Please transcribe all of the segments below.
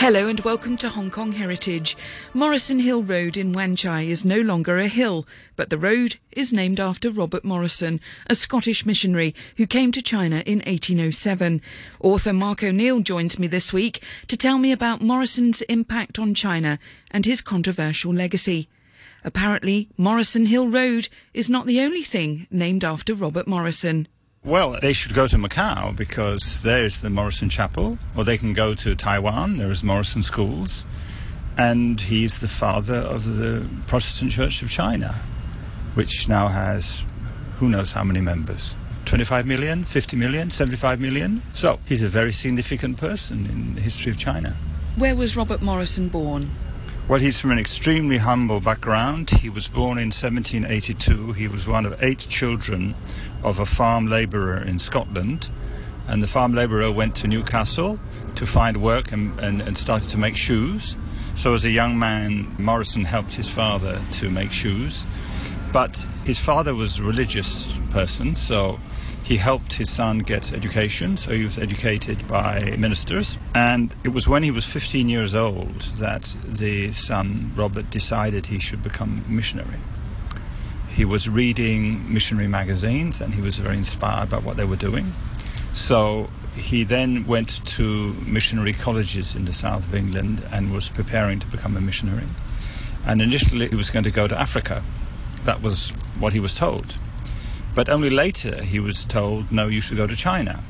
Hello and welcome to Hong Kong Heritage. Morrison Hill Road in Wan Chai is no longer a hill, but the road is named after Robert Morrison, a Scottish missionary who came to China in 1807. Author Mark O'Neill joins me this week to tell me about Morrison's impact on China and his controversial legacy. Apparently, Morrison Hill Road is not the only thing named after Robert Morrison. Well, uh, they should go to Macau because there's the Morrison Chapel, or they can go to Taiwan, there's Morrison Schools, and he's the father of the Protestant Church of China, which now has who knows how many members. 25 million, 50 million, 75 million. So he's a very significant person in the history of China. Where was Robert Morrison born? Well, he's from an extremely humble background. He was born in 1782. He was one of eight children of a farm labourer in Scotland. And the farm labourer went to Newcastle to find work and, and, and started to make shoes. So, as a young man, Morrison helped his father to make shoes. But his father was a religious person, so he helped his son get education, so he was educated by ministers. And it was when he was 15 years old that the son, Robert, decided he should become a missionary. He was reading missionary magazines and he was very inspired by what they were doing. So he then went to missionary colleges in the south of England and was preparing to become a missionary. And initially he was going to go to Africa. That was what he was told. But only later he was told, no, you should go to China.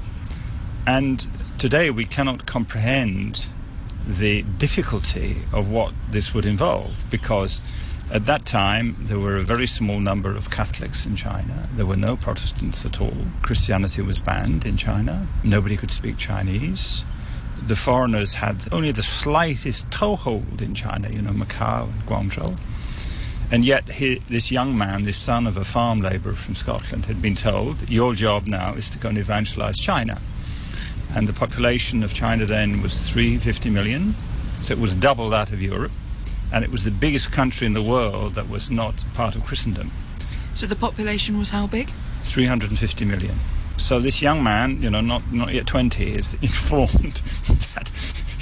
And today we cannot comprehend the difficulty of what this would involve because at that time there were a very small number of Catholics in China. There were no Protestants at all. Christianity was banned in China. Nobody could speak Chinese. The foreigners had only the slightest toehold in China, you know, Macau and Guangzhou. And yet, he, this young man, this son of a farm labourer from Scotland, had been told, Your job now is to go and evangelize China. And the population of China then was 350 million, so it was double that of Europe. And it was the biggest country in the world that was not part of Christendom. So the population was how big? 350 million. So this young man, you know, not, not yet 20, is informed that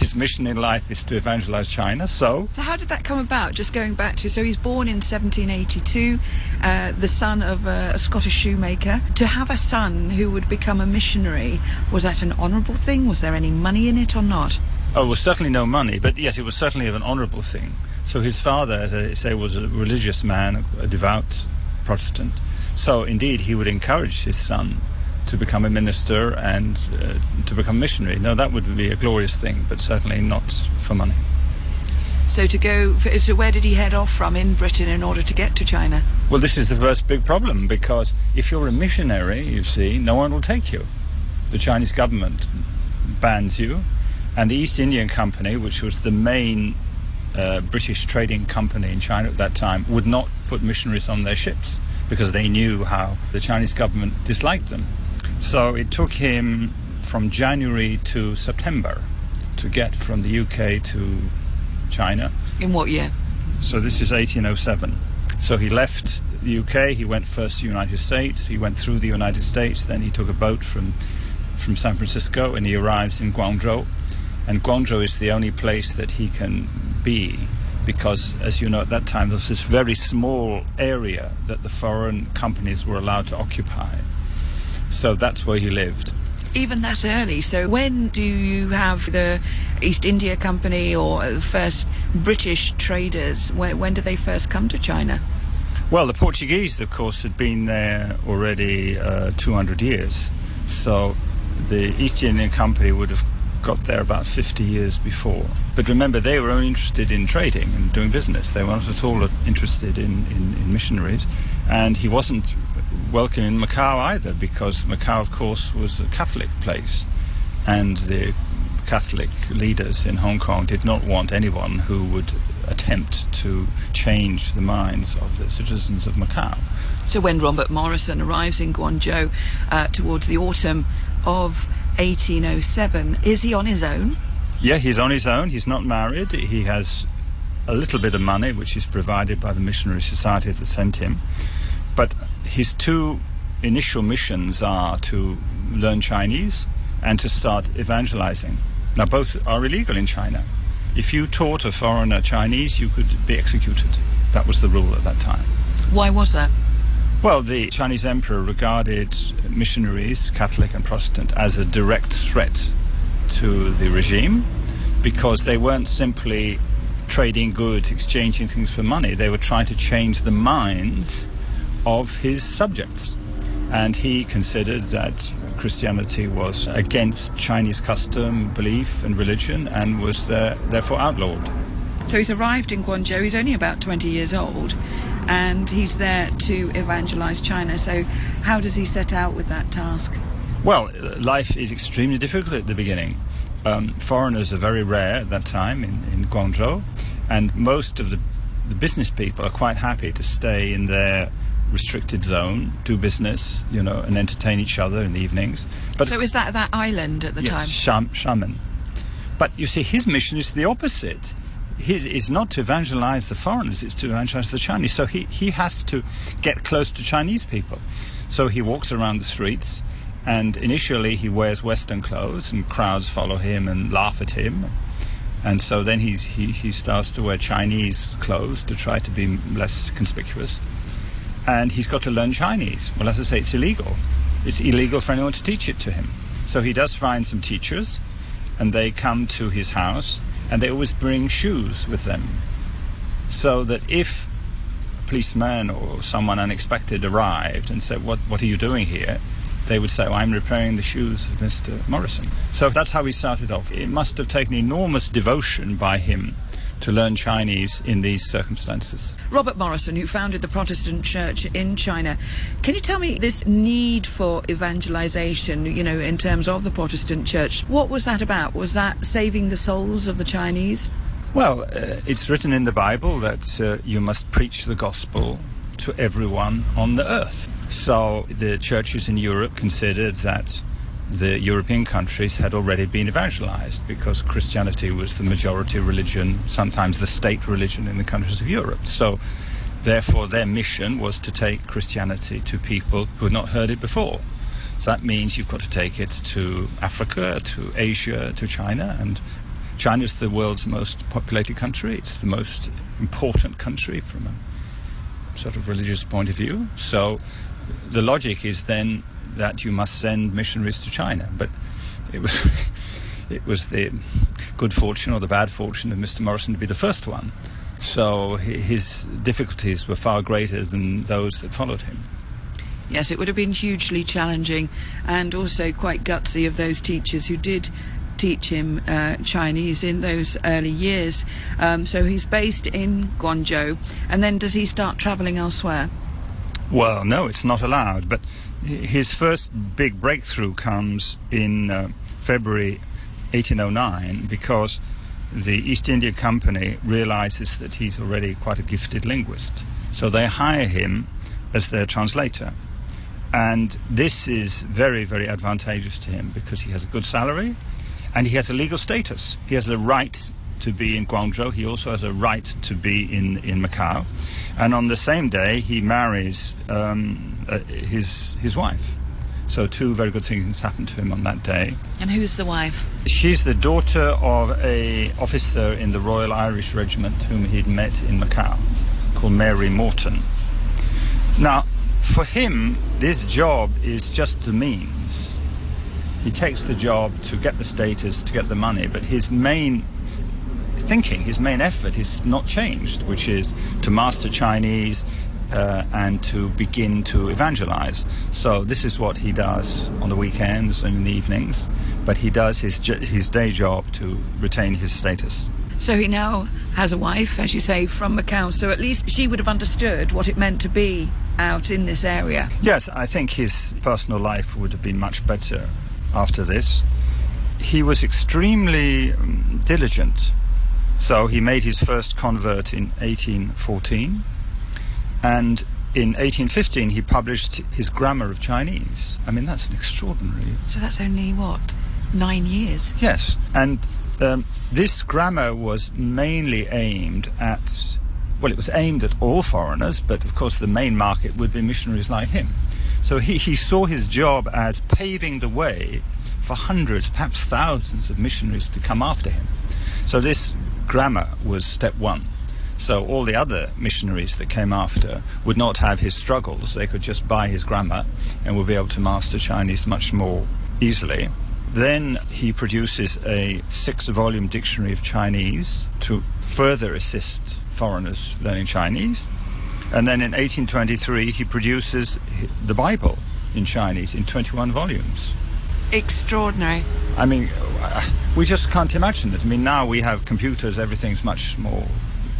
his mission in life is to evangelize China. So, so how did that come about? Just going back to so he's born in 1782, uh, the son of a, a, Scottish shoemaker. To have a son who would become a missionary was that an honourable thing? Was there any money in it or not? Oh, well, certainly no money, but yes, it was certainly of an honourable thing. So his father, as I say, was a religious man, a devout Protestant. So indeed, he would encourage his son to become a minister and uh, to become a missionary. Now, that would be a glorious thing, but certainly not for money. So to go, so where did he head off from in Britain in order to get to China? Well, this is the first big problem because if you're a missionary, you see, no one will take you. The Chinese government bans you, and the East Indian Company, which was the main uh, British trading company in China at that time, would not put missionaries on their ships because they knew how the Chinese government disliked them. So it took him from January to September to get from the UK to China. In what year? So this is 1807. So he left the UK, he went first to the United States, he went through the United States, then he took a boat from, from San Francisco and he arrives in Guangzhou. And Guangzhou is the only place that he can be because, as you know, at that time there was this very small area that the foreign companies were allowed to occupy. So that's where he lived. Even that early. So when do you have the East India Company or the first British traders? When, when do they first come to China? Well, the Portuguese, of course, had been there already uh, 200 years. So the East India Company would have got there about 50 years before. But remember, they were only interested in trading and doing business. They weren't at all interested in, in, in missionaries. And he wasn't welcome in Macau either, because Macau, of course, was a Catholic place. And the Catholic leaders in Hong Kong did not want anyone who would attempt to change the minds of the citizens of Macau. So when Robert Morrison arrives in Guangzhou uh, towards the autumn of 1807. Is he on his own? Yeah, he's on his own. He's not married. He has a little bit of money, which is provided by the missionary society that sent him. But his two initial missions are to learn Chinese and to start evangelizing. Now, both are illegal in China. If you taught a foreigner Chinese, you could be executed. That was the rule at that time. Why was that? Well, the Chinese emperor regarded missionaries, Catholic and Protestant, as a direct threat to the regime because they weren't simply trading goods, exchanging things for money. They were trying to change the minds of his subjects. And he considered that Christianity was against Chinese custom, belief, and religion and was there, therefore outlawed. So he's arrived in Guangzhou, he's only about 20 years old, and he's there to evangelize China. So, how does he set out with that task? Well, life is extremely difficult at the beginning. Um, foreigners are very rare at that time in, in Guangzhou, and most of the, the business people are quite happy to stay in their restricted zone, do business, you know, and entertain each other in the evenings. But so is that that island at the yes, time? Shamian. But you see, his mission is the opposite his is not to evangelize the foreigners, it's to evangelize the Chinese. So he, he has to get close to Chinese people. So he walks around the streets, and initially he wears Western clothes, and crowds follow him and laugh at him. And so then he's, he, he starts to wear Chinese clothes to try to be less conspicuous. And he's got to learn Chinese. Well, as I say, it's illegal. It's illegal for anyone to teach it to him. So he does find some teachers, and they come to his house and they always bring shoes with them. So that if a policeman or someone unexpected arrived and said, What, what are you doing here? they would say, oh, I'm repairing the shoes of Mr. Morrison. So that's how he started off. It must have taken enormous devotion by him to learn Chinese in these circumstances. Robert Morrison, who founded the Protestant Church in China, can you tell me this need for evangelization, you know, in terms of the Protestant Church? What was that about? Was that saving the souls of the Chinese? Well, uh, it's written in the Bible that uh, you must preach the gospel to everyone on the earth. So the churches in Europe considered that the European countries had already been evangelized because Christianity was the majority religion, sometimes the state religion in the countries of Europe. So, therefore, their mission was to take Christianity to people who had not heard it before. So that means you've got to take it to Africa, to Asia, to China, and China is the world's most populated country. It's the most important country from a sort of religious point of view. So the logic is then that you must send missionaries to China. But it was it was the good fortune or the bad fortune of Mr. Morrison to be the first one. So his difficulties were far greater than those that followed him. Yes, it would have been hugely challenging and also quite gutsy of those teachers who did teach him uh, Chinese in those early years. Um, so he's based in Guangzhou, and then does he start travelling elsewhere? Well, no, it's not allowed, but his first big breakthrough comes in uh, February 1809 because the East India Company realizes that he's already quite a gifted linguist. So they hire him as their translator. And this is very, very advantageous to him because he has a good salary and he has a legal status. He has a right to be in Guangzhou. He also has a right to be in, in Macau. And on the same day, he marries um, uh, his his wife. So two very good things happened to him on that day. And who's the wife? She's the daughter of a officer in the Royal Irish Regiment whom he'd met in Macau, called Mary Morton. Now, for him, this job is just the means. He takes the job to get the status, to get the money, but his main thinking, his main effort is not changed, which is to master Chinese, uh, and to begin to evangelize. So this is what he does on the weekends and in the evenings, but he does his his day job to retain his status. So he now has a wife, as you say, from Macau. So at least she would have understood what it meant to be out in this area. Yes, I think his personal life would have been much better after this. He was extremely um, diligent. So he made his first convert in 1814 and in 1815, he published his Grammar of Chinese. I mean, that's an extraordinary. So that's only what? Nine years? Yes. And um, this grammar was mainly aimed at, well, it was aimed at all foreigners, but of course the main market would be missionaries like him. So he, he saw his job as paving the way for hundreds, perhaps thousands of missionaries to come after him. So this grammar was step one. So all the other missionaries that came after would not have his struggles. They could just buy his grammar and would be able to master Chinese much more easily. Then he produces a six volume dictionary of Chinese to further assist foreigners learning Chinese. And then in 1823, he produces the Bible in Chinese in 21 volumes. Extraordinary. I mean, we just can't imagine it. I mean, now we have computers, everything's much more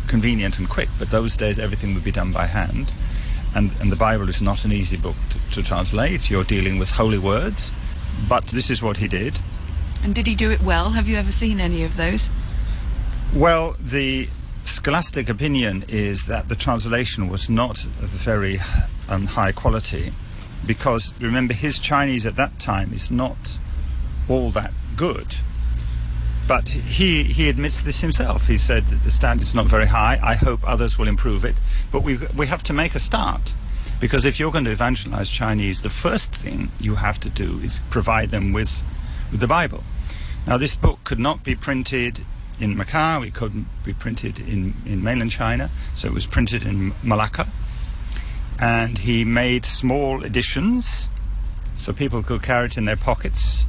convenient and quick, but those days everything would be done by hand. And, and the Bible is not an easy book to, to translate. You're dealing with holy words, but this is what he did. And did he do it well? Have you ever seen any of those? Well, the scholastic opinion is that the translation was not of very um, high quality because remember his Chinese at that time is not all that good. But he, he admits this himself. He said that the standard is not very high. I hope others will improve it. But we, we have to make a start. Because if you're going to evangelize Chinese, the first thing you have to do is provide them with, with the Bible. Now, this book could not be printed in Macau, it couldn't be printed in, in mainland China, so it was printed in Malacca. And he made small editions so people could carry it in their pockets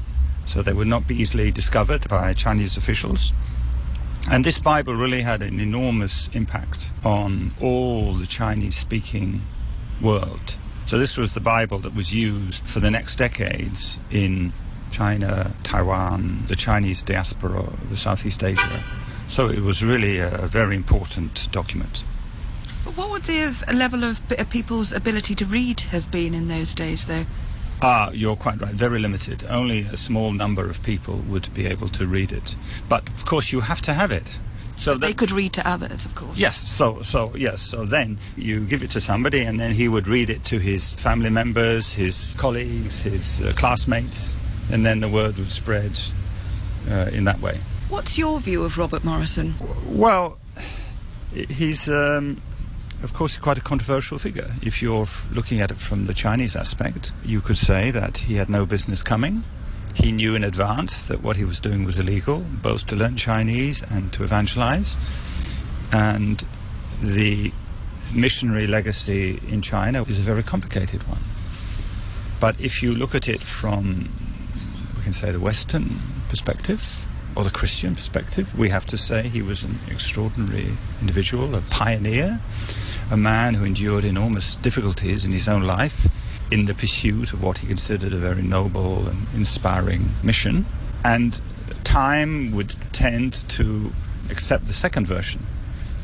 so they would not be easily discovered by Chinese officials. And this Bible really had an enormous impact on all the Chinese speaking world. So, this was the Bible that was used for the next decades in China, Taiwan, the Chinese diaspora, the Southeast Asia. So, it was really a very important document. What would the uh, level of uh, people's ability to read have been in those days, though? Ah, you're quite right. Very limited. Only a small number of people would be able to read it. But of course, you have to have it. So they could read to others, of course. Yes. So, so yes. So then you give it to somebody, and then he would read it to his family members, his colleagues, his uh, classmates, and then the word would spread uh, in that way. What's your view of Robert Morrison? Well, he's um, of course, quite a controversial figure. If you're looking at it from the Chinese aspect, you could say that he had no business coming. He knew in advance that what he was doing was illegal, both to learn Chinese and to evangelize. And the missionary legacy in China is a very complicated one. But if you look at it from, we can say, the Western perspective, or the Christian perspective, we have to say he was an extraordinary individual, a pioneer, a man who endured enormous difficulties in his own life in the pursuit of what he considered a very noble and inspiring mission. And time would tend to accept the second version.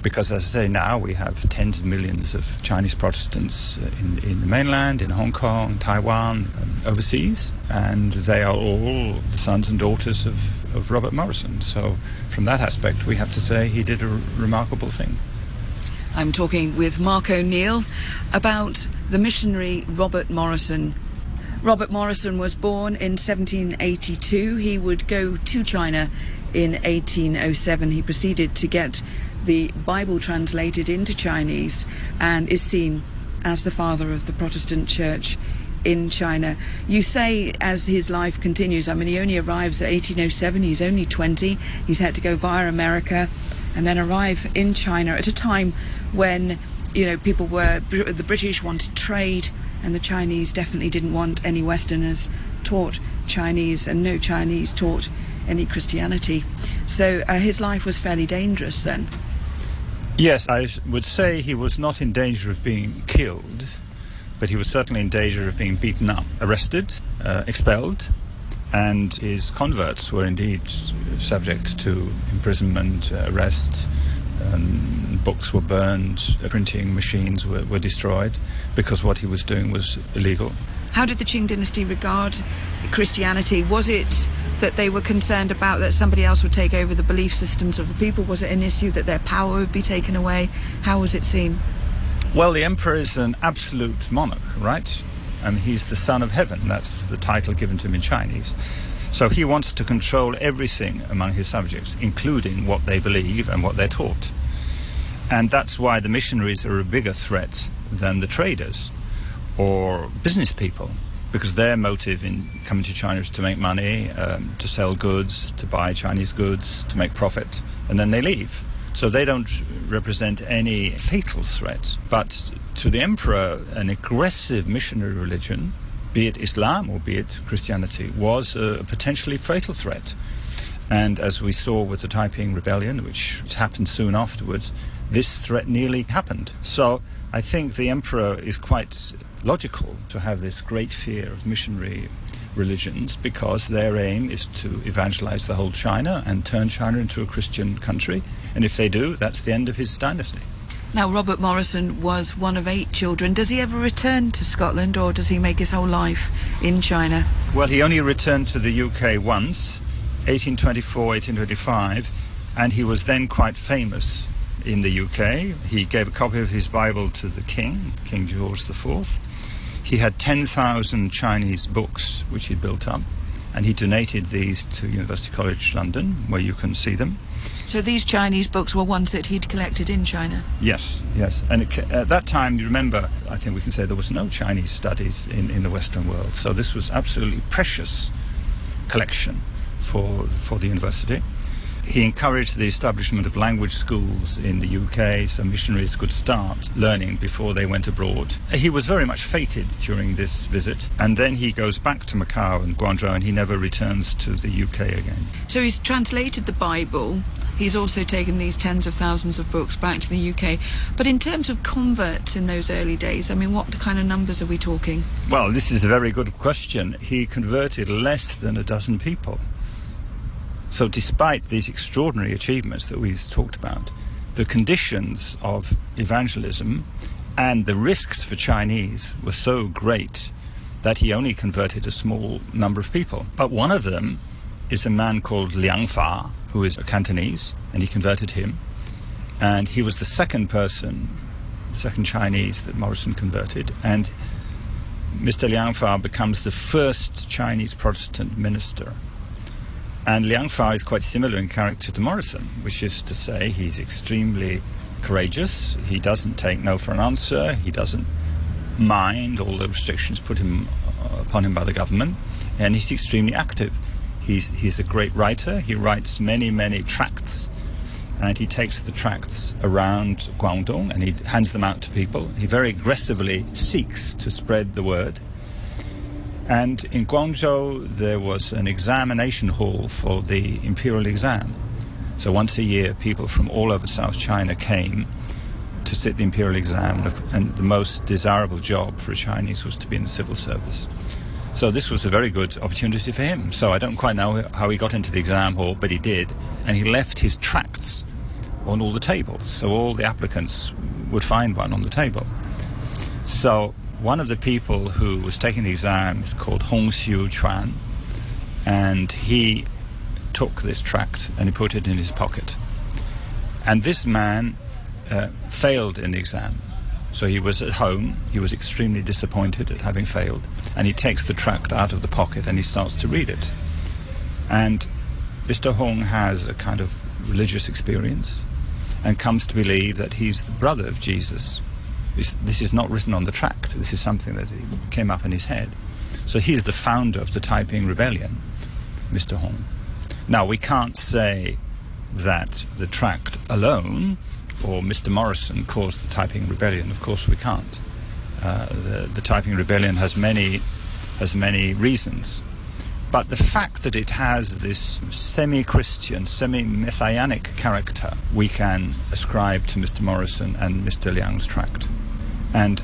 Because, as I say, now we have tens of millions of Chinese Protestants uh, in, in the mainland, in Hong Kong, Taiwan, overseas, and they are all the sons and daughters of, of Robert Morrison. So, from that aspect, we have to say he did a remarkable thing. I'm talking with Mark O'Neill about the missionary Robert Morrison. Robert Morrison was born in 1782. He would go to China in 1807. He proceeded to get the Bible translated into Chinese and is seen as the father of the Protestant church in China. You say as his life continues, I mean, he only arrives at 1807, he's only 20, he's had to go via America and then arrive in China at a time when you know people were the British wanted trade and the Chinese definitely didn't want any Westerners taught Chinese and no Chinese taught any Christianity. So uh, his life was fairly dangerous then. Yes, I would say he was not in danger of being killed, but he was certainly in danger of being beaten up, arrested, uh, expelled, and his converts were indeed subject to imprisonment, uh, arrest, and books were burned, printing machines were, were destroyed because what he was doing was illegal. How did the Qing dynasty regard Christianity? Was it that they were concerned about that somebody else would take over the belief systems of the people? Was it an issue that their power would be taken away? How was it seen? Well, the emperor is an absolute monarch, right? And he's the son of heaven. That's the title given to him in Chinese. So he wants to control everything among his subjects, including what they believe and what they're taught. And that's why the missionaries are a bigger threat than the traders or business people, because their motive in coming to China is to make money, um, to sell goods, to buy Chinese goods, to make profit, and then they leave. So they don't represent any fatal threat. But to the emperor, an aggressive missionary religion, be it Islam or be it Christianity, was a potentially fatal threat. And as we saw with the Taiping Rebellion, which happened soon afterwards, this threat nearly happened. So I think the emperor is quite logical to have this great fear of missionary religions because their aim is to evangelize the whole China and turn China into a Christian country. And if they do, that's the end of his dynasty. Now, Robert Morrison was one of eight children. Does he ever return to Scotland or does he make his whole life in China? Well, he only returned to the UK once, 1824, 1825, and he was then quite famous in the UK. He gave a copy of his Bible to the King, King George IV. He had 10,000 Chinese books which he built up, and he donated these to University College London, where you can see them. So these Chinese books were ones that he'd collected in China? Yes, yes. And it, at that time, you remember, I think we can say there was no Chinese studies in, in the Western world. So this was absolutely precious collection for, for the university. He encouraged the establishment of language schools in the UK so missionaries could start learning before they went abroad. He was very much fated during this visit, and then he goes back to Macau and Guangzhou and he never returns to the UK again. So he's translated the Bible. He's also taken these tens of thousands of books back to the UK. But in terms of converts in those early days, I mean, what kind of numbers are we talking? Well, this is a very good question. He converted less than a dozen people. So, despite these extraordinary achievements that we've talked about, the conditions of evangelism and the risks for Chinese were so great that he only converted a small number of people. But one of them is a man called Liang Fa, who is a Cantonese, and he converted him. And he was the second person, second Chinese that Morrison converted. And Mr. Liang Fa becomes the first Chinese Protestant minister and Liang Fa is quite similar in character to Morrison, which is to say he's extremely courageous. He doesn't take no for an answer. He doesn't mind all the restrictions put him uh, upon him by the government, and he's extremely active. He's he's a great writer. He writes many many tracts, and he takes the tracts around Guangdong and he hands them out to people. He very aggressively seeks to spread the word. And in Guangzhou, there was an examination hall for the imperial exam. So once a year, people from all over South China came to sit the imperial exam, and the most desirable job for a Chinese was to be in the civil service. So this was a very good opportunity for him. So I don't quite know how he got into the exam hall, but he did, and he left his tracts on all the tables, so all the applicants would find one on the table. So one of the people who was taking the exam is called Hong Xiuquan, and he took this tract and he put it in his pocket. And this man uh, failed in the exam. So he was at home, he was extremely disappointed at having failed, and he takes the tract out of the pocket and he starts to read it. And Mr. Hong has a kind of religious experience and comes to believe that he's the brother of Jesus this, this is not written on the tract. This is something that came up in his head. So he's the founder of the Taiping Rebellion, Mr. Hong. Now, we can't say that the tract alone or Mr. Morrison caused the Taiping Rebellion. Of course, we can't. Uh, the, the Taiping Rebellion has many, has many reasons. But the fact that it has this semi Christian, semi messianic character, we can ascribe to Mr. Morrison and Mr. Liang's tract. And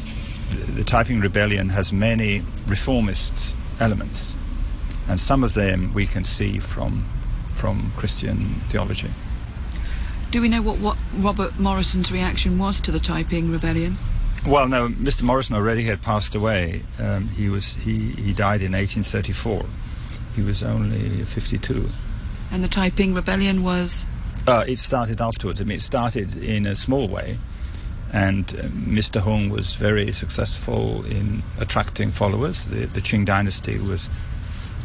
the Taiping Rebellion has many reformist elements, and some of them we can see from, from Christian theology. Do we know what, what Robert Morrison's reaction was to the Taiping Rebellion? Well, no, Mr. Morrison already had passed away. Um, he, was, he, he died in 1834. He was only 52. And the Taiping Rebellion was? Uh, it started afterwards. I mean, it started in a small way and uh, Mr. Hong was very successful in attracting followers. The, the Qing dynasty was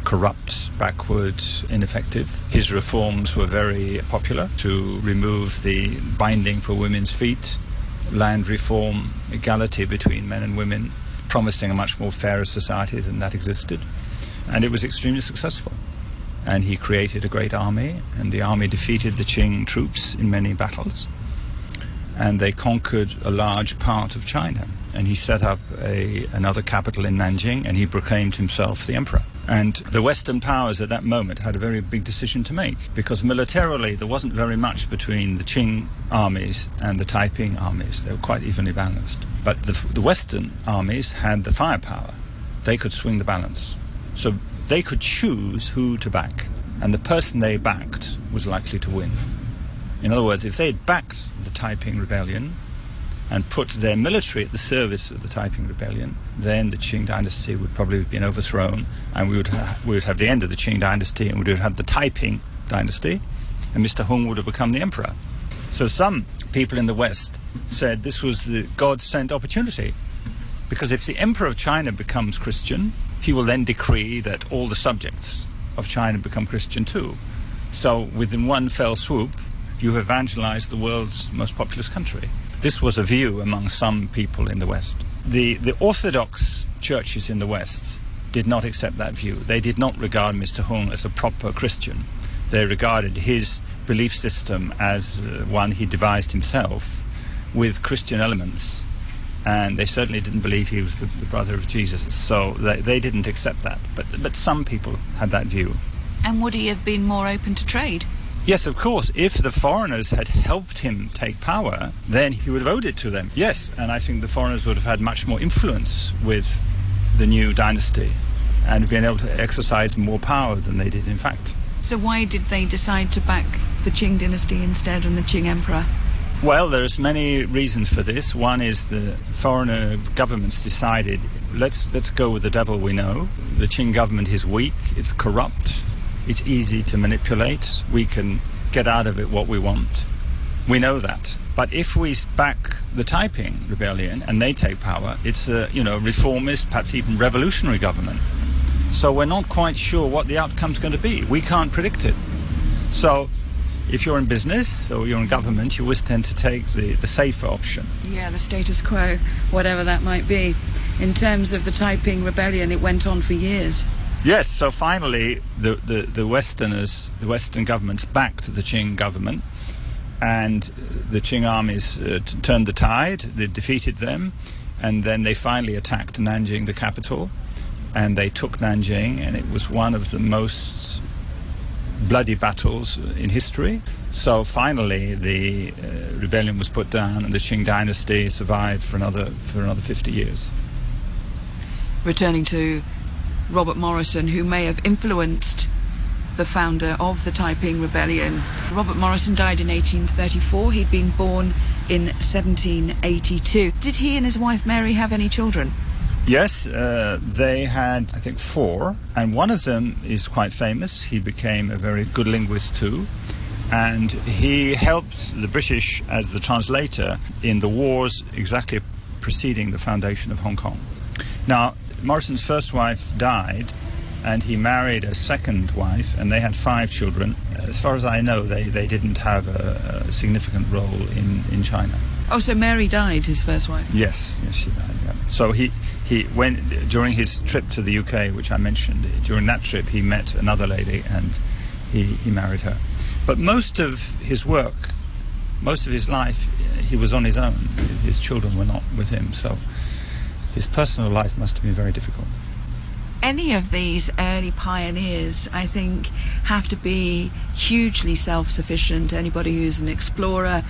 corrupt, backward, ineffective. His reforms were very popular to remove the binding for women's feet, land reform, equality between men and women, promising a much more fairer society than that existed. And it was extremely successful. And he created a great army, and the army defeated the Qing troops in many battles. And they conquered a large part of China. And he set up a, another capital in Nanjing, and he proclaimed himself the emperor. And the Western powers at that moment had a very big decision to make because militarily there wasn't very much between the Qing armies and the Taiping armies. They were quite evenly balanced. But the, the Western armies had the firepower, they could swing the balance. So they could choose who to back, and the person they backed was likely to win. In other words, if they had backed the Taiping rebellion, and put their military at the service of the Taiping rebellion, then the Qing dynasty would probably have been overthrown, and we would, ha- we would have the end of the Qing dynasty, and we would have had the Taiping dynasty, and Mr. Hung would have become the emperor. So some people in the West said this was the God sent opportunity. Because if the emperor of China becomes Christian, he will then decree that all the subjects of China become Christian too. So within one fell swoop, you evangelized the world's most populous country. This was a view among some people in the West. The, the Orthodox churches in the West did not accept that view. They did not regard Mr. Hung as a proper Christian. They regarded his belief system as uh, one he devised himself with Christian elements. And they certainly didn't believe he was the, the brother of Jesus. So they, they didn't accept that. But, but some people had that view. And would he have been more open to trade? Yes, of course. If the foreigners had helped him take power, then he would have owed it to them. Yes, and I think the foreigners would have had much more influence with the new dynasty and been able to exercise more power than they did, in fact. So, why did they decide to back the Qing dynasty instead and the Qing emperor? Well, there's many reasons for this. One is the foreigner governments decided let's let's go with the devil we know. The Qing government is weak, it's corrupt, it's easy to manipulate. We can get out of it what we want. We know that. But if we back the Taiping rebellion and they take power, it's a you know reformist, perhaps even revolutionary government. So we're not quite sure what the outcome's going to be. We can't predict it. So if you're in business or you're in government, you always tend to take the, the safer option. Yeah, the status quo, whatever that might be. In terms of the Taiping rebellion, it went on for years. Yes, so finally, the, the, the Westerners, the Western governments backed the Qing government, and the Qing armies uh, t- turned the tide, they defeated them, and then they finally attacked Nanjing, the capital, and they took Nanjing, and it was one of the most bloody battles in history. So finally, the uh, rebellion was put down, and the Qing dynasty survived for another for another 50 years. Returning to Robert Morrison, who may have influenced the founder of the Taiping Rebellion. Robert Morrison died in 1834. He'd been born in 1782. Did he and his wife Mary have any children? Yes, uh, they had, I think, four, and one of them is quite famous. He became a very good linguist too, and he helped the British as the translator in the wars exactly preceding the foundation of Hong Kong. Now, Morrison's first wife died, and he married a second wife, and they had five children. As far as I know, they, they didn't have a, a significant role in, in China. Oh, so Mary died, his first wife? Yes, yes, she died. Yeah. So he, he went during his trip to the UK, which I mentioned. During that trip, he met another lady, and he, he married her. But most of his work, most of his life, he was on his own. His children were not with him. So his personal life must have been very difficult. Any of these early pioneers, I think, have to be hugely self sufficient. Anybody who's an explorer,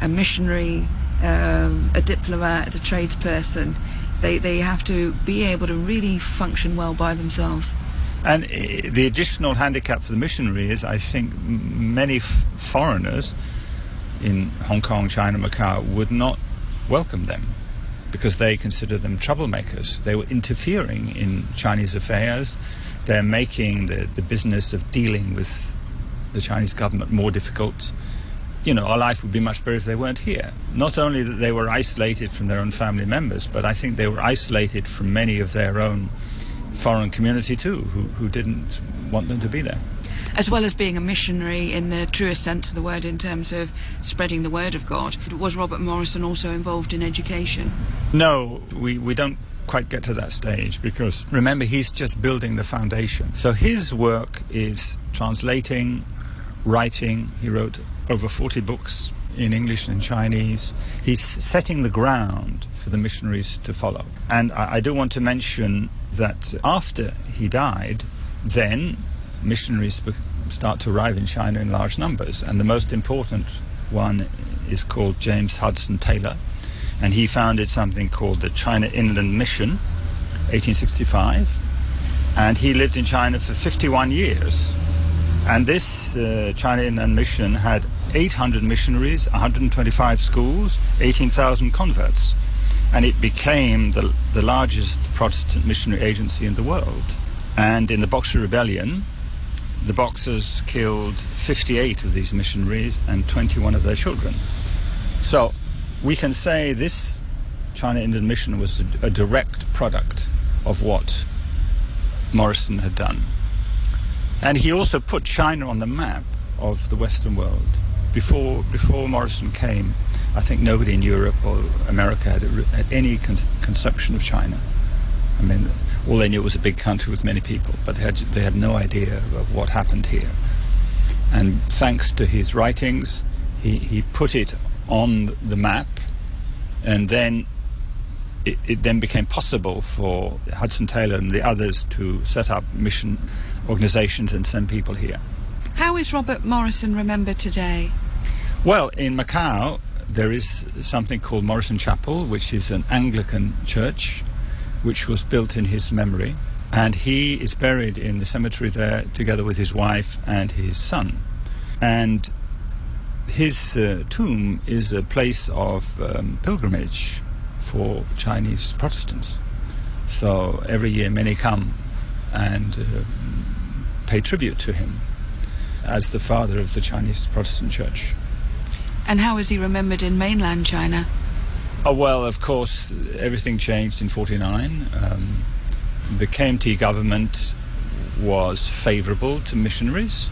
a missionary, um, a diplomat, a tradesperson, they, they have to be able to really function well by themselves. And uh, the additional handicap for the missionary is, I think, many f- foreigners in Hong Kong, China, Macau would not welcome them because they consider them troublemakers. They were interfering in Chinese affairs. They're making the, the business of dealing with the Chinese government more difficult. You know, our life would be much better if they weren't here. Not only that they were isolated from their own family members, but I think they were isolated from many of their own foreign community too, who, who didn't want them to be there as well as being a missionary in the truest sense of the word in terms of spreading the word of God. Was Robert Morrison also involved in education? No, we, we don't quite get to that stage because remember, he's just building the foundation. So his work is translating, writing. He wrote over 40 books in English and Chinese. He's setting the ground for the missionaries to follow. And I, I do want to mention that after he died, then missionaries start to arrive in China in large numbers. And the most important one is called James Hudson Taylor. And he founded something called the China Inland Mission, 1865. And he lived in China for 51 years. And this uh, China Inland Mission had 800 missionaries, 125 schools, 18,000 converts. And it became the, the largest Protestant missionary agency in the world. And in the Boxer Rebellion, the Boxers killed 58 of these missionaries and 21 of their children. So we can say this China Inland Mission was a, a direct product of what Morrison had done. And he also put China on the map of the Western world. Before, before Morrison came, I think nobody in Europe or America had, had any con- conception of China. I mean, all they knew was a big country with many people, but they had, they had no idea of what happened here. And thanks to his writings, he, he put it on the map, and then it, it, then became possible for Hudson Taylor and the others to set up mission organizations and send people here. How is Robert Morrison remembered today? Well, in Macau, there is something called Morrison Chapel, which is an Anglican church which was built in his memory. And he is buried in the cemetery there together with his wife and his son. And his uh, tomb is a place of um, pilgrimage for Chinese Protestants. So every year many come and uh, pay tribute to him as the father of the Chinese Protestant Church. And how is he remembered in mainland China? Oh, well, of course, everything changed in 49. Um, the KMT government was favorable to missionaries.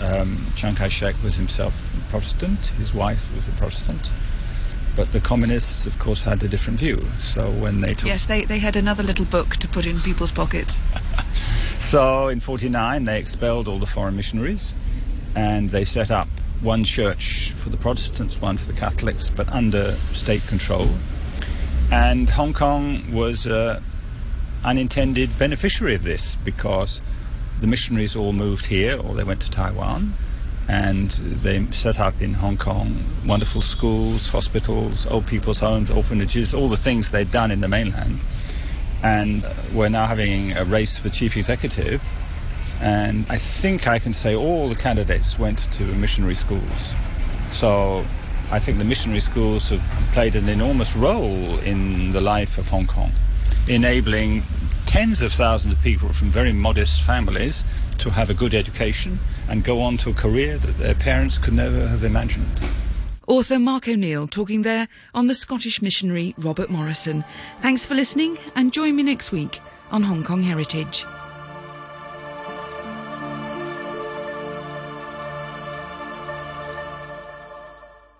Um, Chiang Kai shek was himself Protestant, his wife was a Protestant. But the communists, of course, had a different view. So when they took. Yes, they, they had another little book to put in people's pockets. so in 49, they expelled all the foreign missionaries and they set up one church for the Protestants, one for the Catholics, but under state control. And Hong Kong was an unintended beneficiary of this because the missionaries all moved here or they went to Taiwan and they set up in Hong Kong wonderful schools, hospitals, old people's homes, orphanages, all the things they'd done in the mainland. And we're now having a race for chief executive and I think I can say all the candidates went to missionary schools. So I think the missionary schools have played an enormous role in the life of Hong Kong, enabling tens of thousands of people from very modest families to have a good education and go on to a career that their parents could never have imagined. Author Mark O'Neill talking there on the Scottish missionary Robert Morrison. Thanks for listening and join me next week on Hong Kong Heritage.